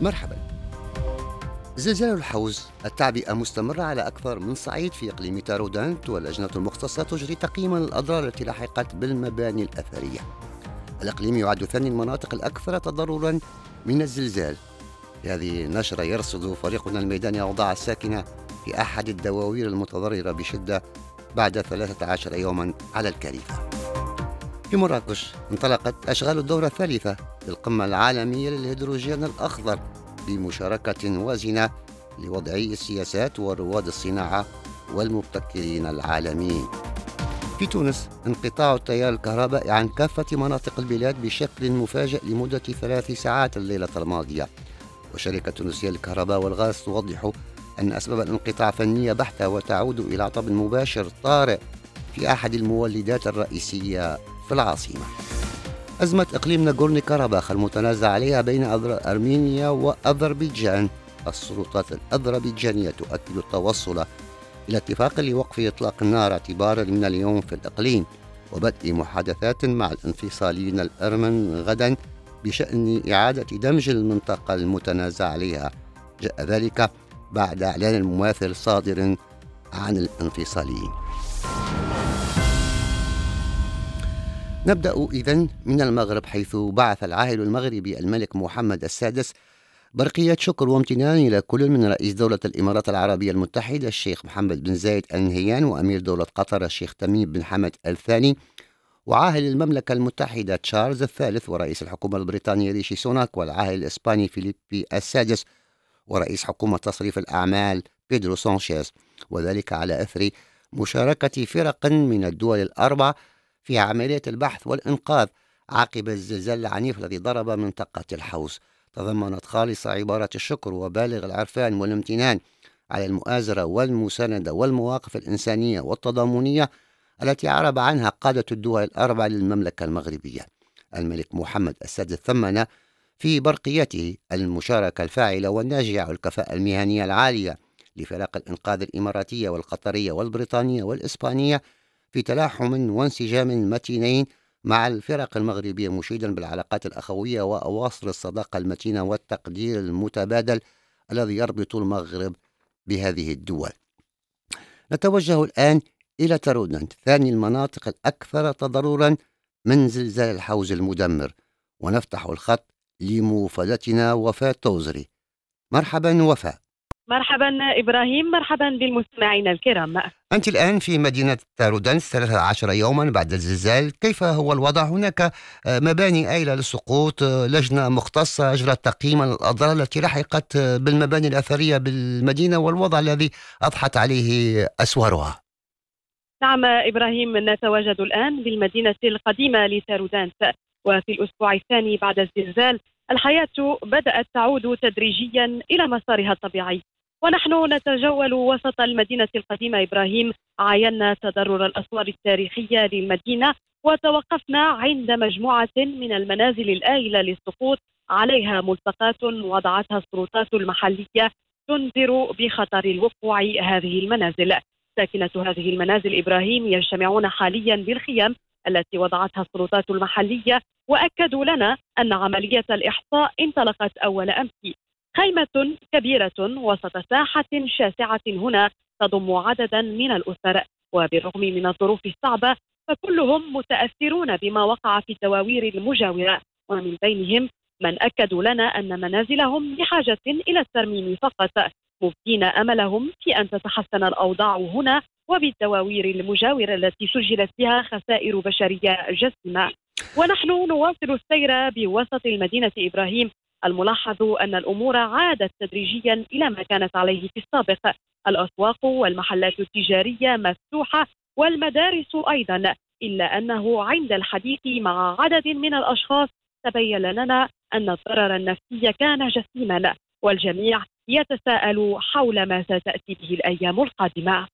مرحبا. زلزال الحوز التعبئة مستمرة على أكثر من صعيد في إقليم تارودانت واللجنة المختصة تجري تقييما للأضرار التي لحقت بالمباني الأثرية. الإقليم يعد ثاني المناطق الأكثر تضررا من الزلزال. هذه النشرة يرصد فريقنا الميداني أوضاع الساكنة في أحد الدواوير المتضررة بشدة بعد 13 يوما على الكارثة. في مراكش انطلقت أشغال الدورة الثالثة للقمة العالمية للهيدروجين الأخضر بمشاركة وازنة لوضعي السياسات ورواد الصناعة والمبتكرين العالميين. في تونس انقطاع التيار الكهربائي عن كافة مناطق البلاد بشكل مفاجئ لمدة ثلاث ساعات الليلة الماضية. وشركة تونسية للكهرباء والغاز توضح أن أسباب الانقطاع فنية بحتة وتعود إلى عطب مباشر طارئ في أحد المولدات الرئيسية في العاصمة. أزمة إقليم ناغورني كاراباخ المتنازع عليها بين أرمينيا وأذربيجان. السلطات الأذربيجانية تؤكد التوصل إلى اتفاق لوقف إطلاق النار اعتبارا من اليوم في الإقليم وبدء محادثات مع الانفصاليين الأرمن غدا بشأن إعادة دمج المنطقة المتنازع عليها. جاء ذلك بعد إعلان مماثل صادر عن الانفصاليين. نبدأ إذن من المغرب حيث بعث العاهل المغربي الملك محمد السادس برقية شكر وامتنان إلى كل من رئيس دولة الإمارات العربية المتحدة الشيخ محمد بن زايد آل نهيان وأمير دولة قطر الشيخ تميم بن حمد الثاني وعاهل المملكة المتحدة تشارلز الثالث ورئيس الحكومة البريطانية ريشي سوناك والعاهل الإسباني فيليبي السادس ورئيس حكومة تصريف الأعمال بيدرو سانشيز. وذلك على أثر مشاركة فرق من الدول الأربع في عملية البحث والإنقاذ عقب الزلزال العنيف الذي ضرب منطقة الحوز. تضمنت خالص عبارات الشكر وبالغ العرفان والامتنان على المؤازرة والمساندة والمواقف الإنسانية والتضامنية التي عرب عنها قادة الدول الأربع للمملكة المغربية. الملك محمد السادس ثمن في برقيته المشاركة الفاعلة والناجعة والكفاءة المهنية العالية لفرق الإنقاذ الإماراتية والقطرية والبريطانية والإسبانية في تلاحم وانسجام متينين مع الفرق المغربية مشيدا بالعلاقات الأخوية وأواصر الصداقة المتينة والتقدير المتبادل الذي يربط المغرب بهذه الدول. نتوجه الآن إلى تارودنت ثاني المناطق الأكثر تضررا من زلزال الحوز المدمر. ونفتح الخط لموفدتنا وفاء توزري. مرحبا وفاء. مرحبا إبراهيم. مرحبا بالمستمعين الكرام. أنت الآن في مدينة تارودنس 13 يوما بعد الزلزال. كيف هو الوضع هناك؟ مباني آيلة للسقوط لجنة مختصة أجرت تقييما للأضرار التي لحقت بالمباني الأثرية بالمدينة والوضع الذي أضحت عليه أسوارها. نعم إبراهيم نتواجد الآن بالمدينة القديمة لتارودانس وفي الأسبوع الثاني بعد الزلزال الحياة بدأت تعود تدريجيا إلى مسارها الطبيعي. ونحن نتجول وسط المدينة القديمة إبراهيم عاينا تضرر الأسوار التاريخية للمدينة وتوقفنا عند مجموعة من المنازل الآيلة للسقوط. عليها ملصقات وضعتها السلطات المحلية تنذر بخطر الوقوع هذه المنازل. ساكنة هذه المنازل إبراهيم يجتمعون حاليا بالخيام التي وضعتها السلطات المحلية وأكدوا لنا أن عملية الإحصاء انطلقت أول أمس. خيمة كبيرة وسط ساحة شاسعة هنا تضم عددا من الأسر. وبالرغم من الظروف الصعبة فكلهم متأثرون بما وقع في الدواوير المجاورة. ومن بينهم من أكدوا لنا أن منازلهم بحاجة إلى الترميم فقط. مبدين أملهم في أن تتحسن الأوضاع هنا وبالدواوير المجاورة التي سجلت بها خسائر بشرية جسيمة. ونحن نواصل السير بوسط المدينة إبراهيم الملاحظ أن الأمور عادت تدريجيا إلى ما كانت عليه في السابق. الأسواق والمحلات التجارية مفتوحة والمدارس أيضا إلا أنه عند الحديث مع عدد من الأشخاص تبين لنا أن الضرر النفسي كان جسيما والجميع يتساءل حول ما ستأتي به الأيام القادمة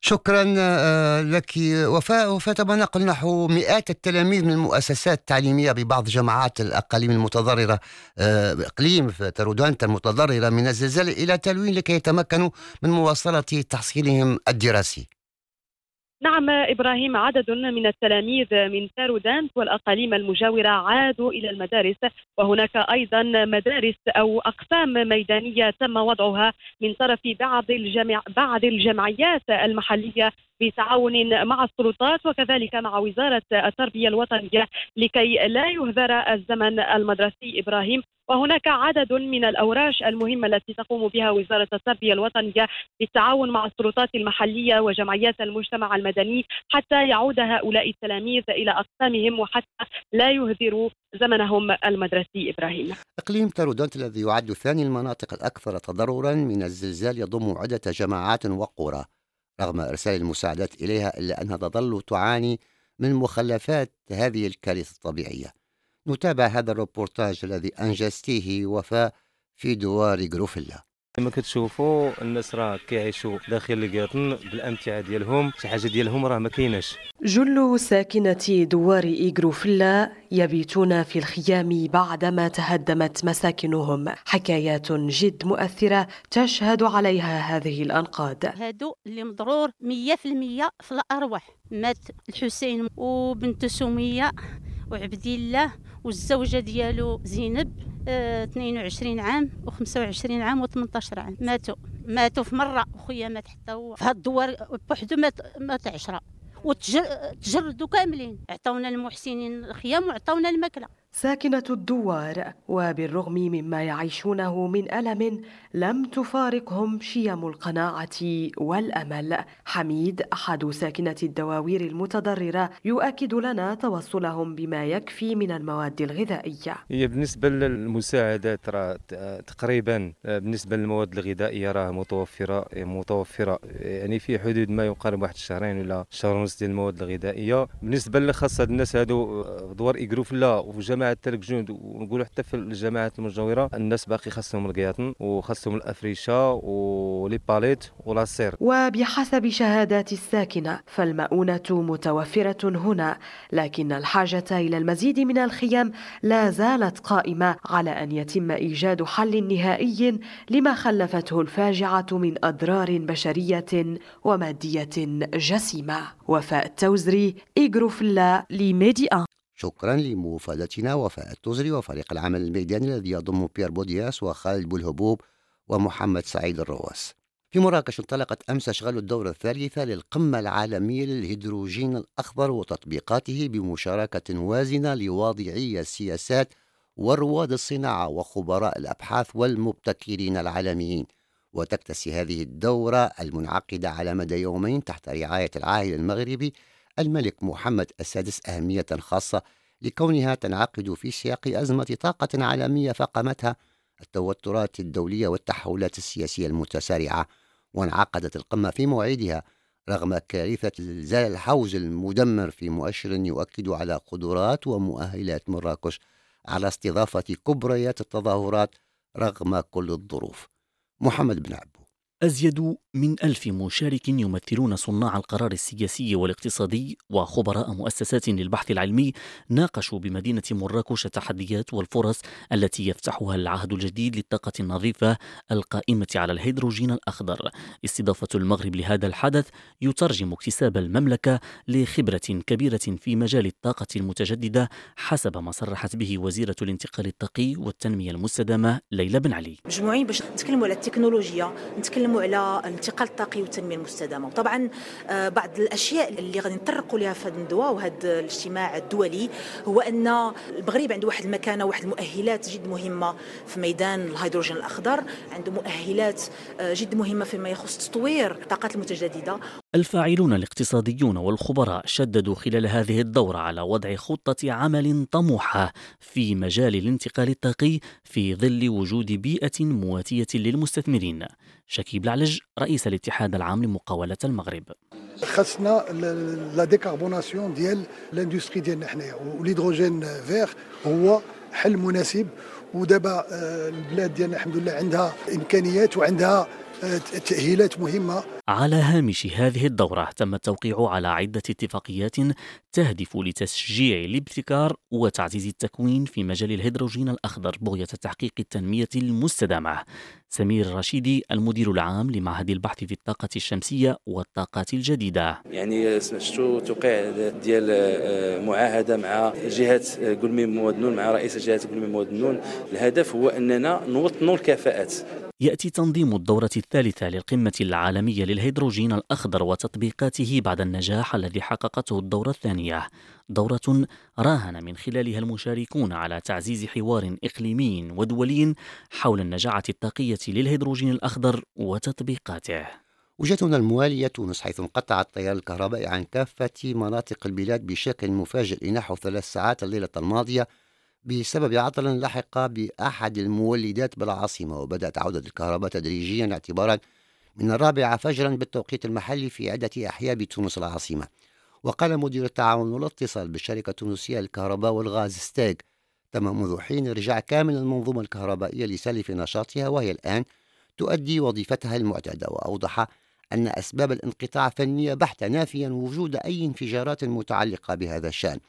شكرا آه، لك وفاء وفاء طبعا نحو مئات التلاميذ من المؤسسات التعليمية ببعض جامعات الأقاليم المتضررة آه، أقليم ترودانتا المتضررة من الزلزال إلى تلوين لكي يتمكنوا من مواصلة تحصيلهم الدراسي. نعم إبراهيم عدد من التلاميذ من تارودانت والأقاليم المجاورة عادوا إلى المدارس وهناك أيضا مدارس أو أقسام ميدانية تم وضعها من طرف بعض بعض الجمعيات المحلية بتعاون مع السلطات وكذلك مع وزارة التربية الوطنية لكي لا يهدر الزمن المدرسي إبراهيم. وهناك عدد من الأوراش المهمة التي تقوم بها وزارة التربية الوطنية بالتعاون مع السلطات المحلية وجمعيات المجتمع المدني حتى يعود هؤلاء التلاميذ إلى أقسامهم وحتى لا يهدروا زمنهم المدرسي إبراهيم. إقليم تارودونت الذي يعد ثاني المناطق الأكثر تضررا من الزلزال يضم عدة جماعات وقرى. رغم إرسال المساعدات إليها إلا أنها تظل تعاني من مخلفات هذه الكارثة الطبيعية. نتابع هذا الروبورتاج الذي أنجزتيه وفاء في دوار غروفيلا كما كتشوفوا الناس راه كيعيشوا داخل القاطن بالامتعة ديالهم. شي حاجة ديالهم راه ما كايناش. جل ساكنة دوار إيغروفيلا يبيتون في الخيام بعدما تهدمت مساكنهم. حكايات جد مؤثرة تشهد عليها هذه الأنقاض. هادو اللي مضرور مية في المية في الأرواح. مات الحسين وبنت سمية وعبد الله والزوجة ديالو زينب. 22 عام و25 عام و18 عام. ماتوا. ماتوا في مرة وخويا مات حتى هو. في هاد الدوار بوحدو مات مات 10 وتجردوا كاملين. عطاونا المحسنين الخيام وعطاونا الماكلة. ساكنة الدوار وبالرغم مما يعيشونه من ألم لم تفارقهم شيم القناعة والأمل. حميد أحد ساكنة الدواوير المتضررة يؤكد لنا توصلهم بما يكفي من المواد الغذائية. هي بالنسبة للمساعدات راه تقريبا بالنسبة للمواد الغذائية راه متوفرة متوفرة يعني في حدود ما يقارب واحد الشهرين ولا شهر ونص ديال المواد الغذائية. بالنسبة لخاصة الناس هادو دوار إيكروفلا وجماعة جماعة تلك جنود ونقولوا حتى في الجماعات المجاورة الناس باقي خاصهم القياطن وخاصهم الأفريشة ولي باليت والسير وبحسب شهادات الساكنة فالمؤونة متوفرة هنا لكن الحاجة إلى المزيد من الخيام لا زالت قائمة على أن يتم إيجاد حل نهائي لما خلفته الفاجعة من أضرار بشرية ومادية جسيمة. وفاء التوزري إيجروفلا لميدي شكرا لمفادتنا وفاء التزري وفريق العمل الميداني الذي يضم بيير بودياس وخالد بولهبوب ومحمد سعيد الرواس. في مراكش انطلقت أمس أشغال الدورة الثالثة للقمة العالمية للهيدروجين الأخضر وتطبيقاته بمشاركة وازنة لواضعي السياسات ورواد الصناعة وخبراء الأبحاث والمبتكرين العالميين. وتكتسي هذه الدورة المنعقدة على مدى يومين تحت رعاية العاهل المغربي الملك محمد السادس أهمية خاصة لكونها تنعقد في سياق أزمة طاقة عالمية فقمتها التوترات الدولية والتحولات السياسية المتسارعة وانعقدت القمة في موعدها رغم كارثة زلزال الحوز المدمر في مؤشر يؤكد على قدرات ومؤهلات مراكش على استضافة كبريات التظاهرات رغم كل الظروف. محمد بن عبو. أزيد من ألف مشارك يمثلون صناع القرار السياسي والاقتصادي وخبراء مؤسسات للبحث العلمي ناقشوا بمدينة مراكش التحديات والفرص التي يفتحها العهد الجديد للطاقة النظيفة القائمة على الهيدروجين الأخضر. استضافة المغرب لهذا الحدث يترجم اكتساب المملكة لخبرة كبيرة في مجال الطاقة المتجددة حسب ما صرحت به وزيرة الانتقال الطاقي والتنمية المستدامة ليلى بن علي. مجموعين باش نتكلموا على التكنولوجيا نتكلموا على الانتقال الطاقي والتنميه المستدامه وطبعا آه، بعض الأشياء اللي غادي نطرقوا لها في هذا الندوة وهذا الاجتماع الدولي هو أن المغرب عنده واحد المكانة واحد المؤهلات جد مهمة في ميدان الهيدروجين الأخضر عنده مؤهلات آه، جد مهمة فيما يخص تطوير الطاقات المتجددة. الفاعلون الاقتصاديون والخبراء شددوا خلال هذه الدورة على وضع خطة عمل طموحة في مجال الانتقال الطاقي في ظل وجود بيئة مواتية للمستثمرين. شكيب العلج رئيس الاتحاد العام لمقاولات المغرب. خاصنا la décarbonation ديال l'industrie ديالنا حنايا. وال hydrogène vert هو حل مناسب. ودابا آه، البلاد ديالنا الحمد لله عندها إمكانيات وعندها آه، تأهيلات مهمة. على هامش هذه الدورة تم التوقيع على عدة اتفاقيات تهدف لتشجيع الابتكار وتعزيز التكوين في مجال الهيدروجين الأخضر بغية تحقيق التنمية المستدامة. سمير رشيدي المدير العام لمعهد البحث في الطاقة الشمسية والطاقات الجديدة. يعني شفتوا توقيع ديال آه، معاهدة مع جهة قلميم مواد مع رئيس جهة قلميم مواد الهدف هو أننا نوطنوا الكفاءات. يأتي تنظيم الدورة الثالثة للقمة العالمية للهيدروجين الأخضر وتطبيقاته بعد النجاح الذي حققته الدورة الثانية. دورة راهن من خلالها المشاركون على تعزيز حوار إقليمي ودولي حول النجاعة الطاقية للهيدروجين الأخضر وتطبيقاته. وجهتنا الموالية تونس حيث انقطع التيار الكهربائي عن كافة مناطق البلاد بشكل مفاجئ لنحو ثلاث ساعات الليلة الماضية بسبب عطل لحق بأحد المولدات بالعاصمة وبدأت عودة الكهرباء تدريجيا اعتبارا من الرابعة فجرا بالتوقيت المحلي في عدة أحياء بتونس العاصمة. وقال مدير التعاون والاتصال بالشركة التونسية للكهرباء والغاز ستاغ تم منذ حين إرجاع كامل المنظومة الكهربائية لسلف نشاطها وهي الآن تؤدي وظيفتها المعتادة. وأوضح أن أسباب الانقطاع فنية بحتة نافيا وجود أي انفجارات متعلقة بهذا الشأن.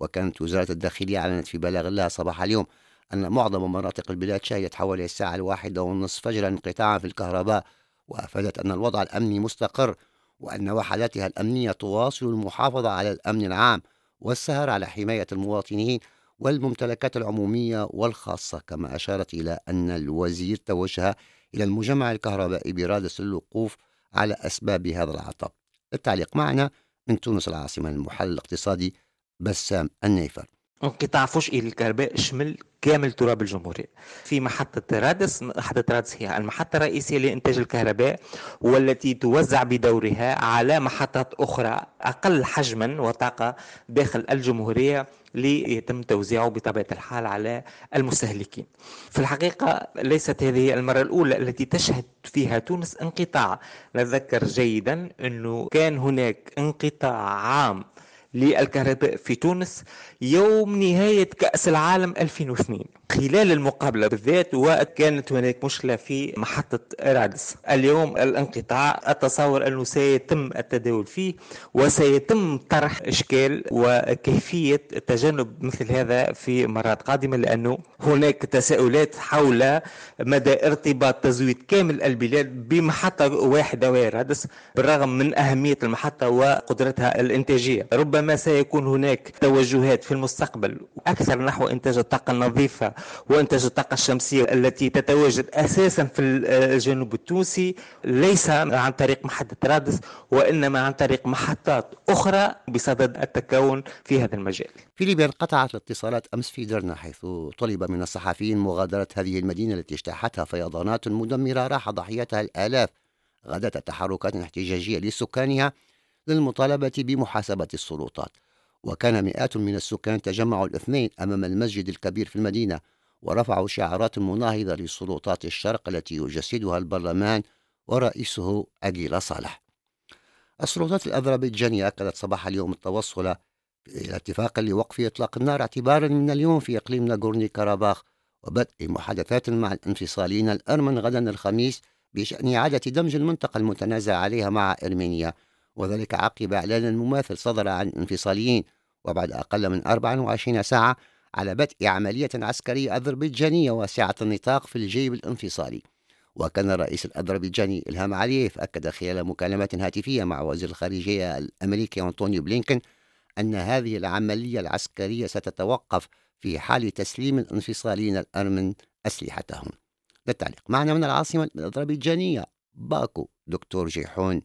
وكانت وزارة الداخلية أعلنت في بلاغ لها صباح اليوم أن معظم مناطق البلاد شهدت حوالي الساعة الواحدة والنصف فجرا انقطاعا في الكهرباء وأفادت أن الوضع الأمني مستقر وأن وحداتها الأمنية تواصل المحافظة على الأمن العام والسهر على حماية المواطنين والممتلكات العمومية والخاصة كما أشارت إلى أن الوزير توجه إلى المجمع الكهربائي برادس للوقوف على أسباب هذا العطب التعليق معنا من تونس العاصمة المحلل الاقتصادي بسام النيفر انقطاع فجئي للكهرباء شمل كامل تراب الجمهورية. في محطة رادس محطة رادس هي المحطة الرئيسية لإنتاج الكهرباء والتي توزع بدورها على محطات أخرى أقل حجما وطاقة داخل الجمهورية ليتم توزيعه بطبيعة الحال على المستهلكين. في الحقيقة ليست هذه المرة الأولى التي تشهد فيها تونس انقطاع. نتذكر جيدا أنه كان هناك انقطاع عام للكهرباء في تونس يوم نهاية كأس العالم 2002 خلال المقابلة بالذات وكانت هناك مشكلة في محطة رادس. اليوم الانقطاع أتصور أنه سيتم التداول فيه وسيتم طرح إشكال وكيفية تجنب مثل هذا في مرات قادمة لأنه هناك تساؤلات حول مدى ارتباط تزويد كامل البلاد بمحطة واحدة وهي رادس بالرغم من أهمية المحطة وقدرتها الإنتاجية. ربما سيكون هناك توجهات في المستقبل. أكثر نحو إنتاج الطاقة النظيفة وإنتاج الطاقة الشمسية التي تتواجد أساسا في الجنوب التونسي ليس عن طريق محطة رادس وإنما عن طريق محطات أخرى بصدد التكون في هذا المجال. في ليبيا انقطعت الاتصالات أمس في درنا حيث طلب من الصحفيين مغادرة هذه المدينة التي اجتاحتها فيضانات مدمرة راح ضحيتها الآلاف. غدت تحركات احتجاجية لسكانها للمطالبة بمحاسبة السلطات. وكان مئات من السكان تجمعوا الاثنين أمام المسجد الكبير في المدينة ورفعوا شعارات مناهضة لسلطات الشرق التي يجسدها البرلمان ورئيسه أجيل صالح. السلطات الأذربيجانية أكدت صباح اليوم التوصل إلى اتفاق لوقف إطلاق النار اعتبارا من اليوم في إقليم ناغورني كاراباخ وبدء محادثات مع الانفصاليين الأرمن غدا الخميس بشأن إعادة دمج المنطقة المتنازع عليها مع إرمينيا. وذلك عقب إعلان مماثل صدر عن الانفصاليين وبعد أقل من 24 ساعة على بدء عملية عسكرية أذربيجانية واسعة النطاق في الجيب الانفصالي. وكان الرئيس الأذربيجاني إلهام علييف أكد خلال مكالمات هاتفية مع وزير الخارجية الأمريكي أنطونيو بلينكن أن هذه العملية العسكرية ستتوقف في حال تسليم الانفصاليين الأرمن أسلحتهم. للتعليق معنا من العاصمة الأذربيجانية باكو دكتور جيحون.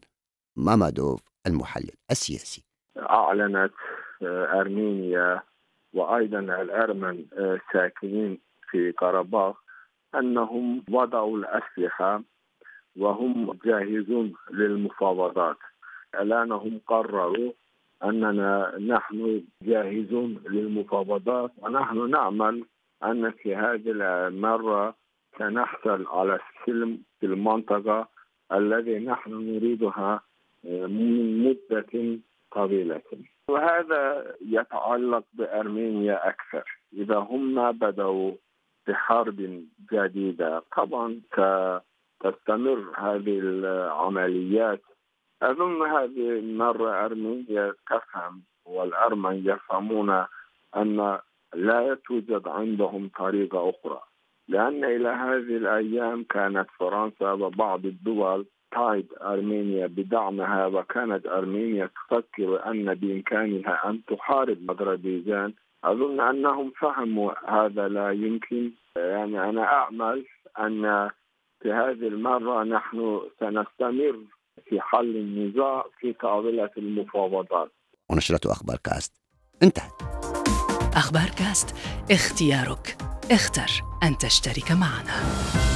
مامادوف المحلل السياسي. أعلنت آه، أرمينيا وأيضا الأرمن الساكنين آه، في قرباخ أنهم وضعوا الأسلحة وهم جاهزون للمفاوضات. الآن هم قرروا أننا نحن جاهزون للمفاوضات ونحن نعمل أن في هذه المرة سنحصل على السلم في المنطقة الذي نحن نريدها مدة طويلة وهذا يتعلق بأرمينيا أكثر. إذا هم بدأوا بحرب جديدة طبعا تستمر هذه العمليات. أظن هذه المرة أرمينيا تفهم والأرمن يفهمون أن لا توجد عندهم طريقة أخرى. لأن إلى هذه الأيام كانت فرنسا وبعض الدول تعد أرمينيا بدعمها وكانت أرمينيا تفكر أن بإمكانها أن تحارب أذربيجان. أظن أنهم فهموا هذا لا يمكن. يعني أنا أعمل أن في هذه المرة نحن سنستمر في حل النزاع في طاولة المفاوضات. ونشرة أخبار كاست. انتهت. أخبار كاست اختيارك. اختر أن تشترك معنا.